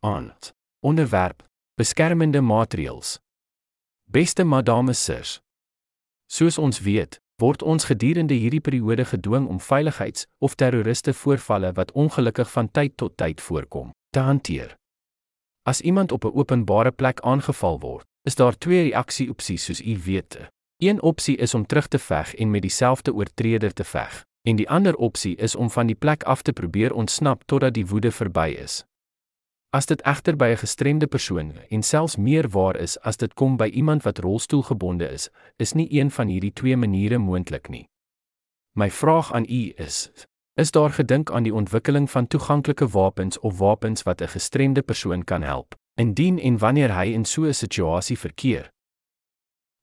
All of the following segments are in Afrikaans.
aan. Onderwerp: Beskermende maatreëls. Beste madame sirs. Soos ons weet, word ons gedurende hierdie periode gedwing om veiligheids- of terroriste voorvalle wat ongelukkig van tyd tot tyd voorkom, te hanteer. As iemand op 'n openbare plek aangeval word, is daar twee reaksieopsies soos u weet. Een opsie is om terug te veg en met dieselfde oortreder te veg, en die ander opsie is om van die plek af te probeer ontsnap totdat die woede verby is. As dit egter by 'n gestremde persoon en selfs meer waar is as dit kom by iemand wat rolstoelgebonde is, is nie een van hierdie twee maniere moontlik nie. My vraag aan u is: is daar gedink aan die ontwikkeling van toeganklike wapens of wapens wat 'n gestremde persoon kan help, indien en wanneer hy in so 'n situasie verkeer?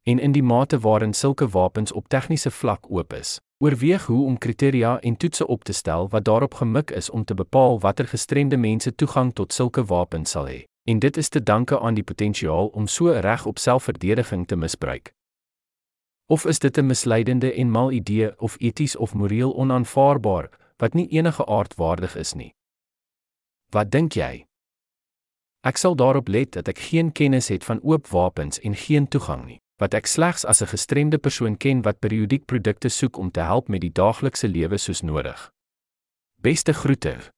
En in die mate waarin sulke wapens op tegniese vlak oop is, Oorweeg hoe om kriteria en toetse op te stel wat daarop gemik is om te bepaal watter gestremde mense toegang tot sulke wapens sal hê. En dit is te danke aan die potensiaal om so 'n reg op selfverdediging te misbruik. Of is dit 'n misleidende en mal idee of eties of moreel onaanvaarbaar wat nie enige aardwaardig is nie? Wat dink jy? Ek sal daarop let dat ek geen kennis het van oop wapens en geen toegang nie wat ek slegs as 'n gestremde persoon ken wat periodiek produkte soek om te help met die daaglikse lewe soos nodig. Beste groete.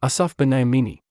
Asaf Benaimini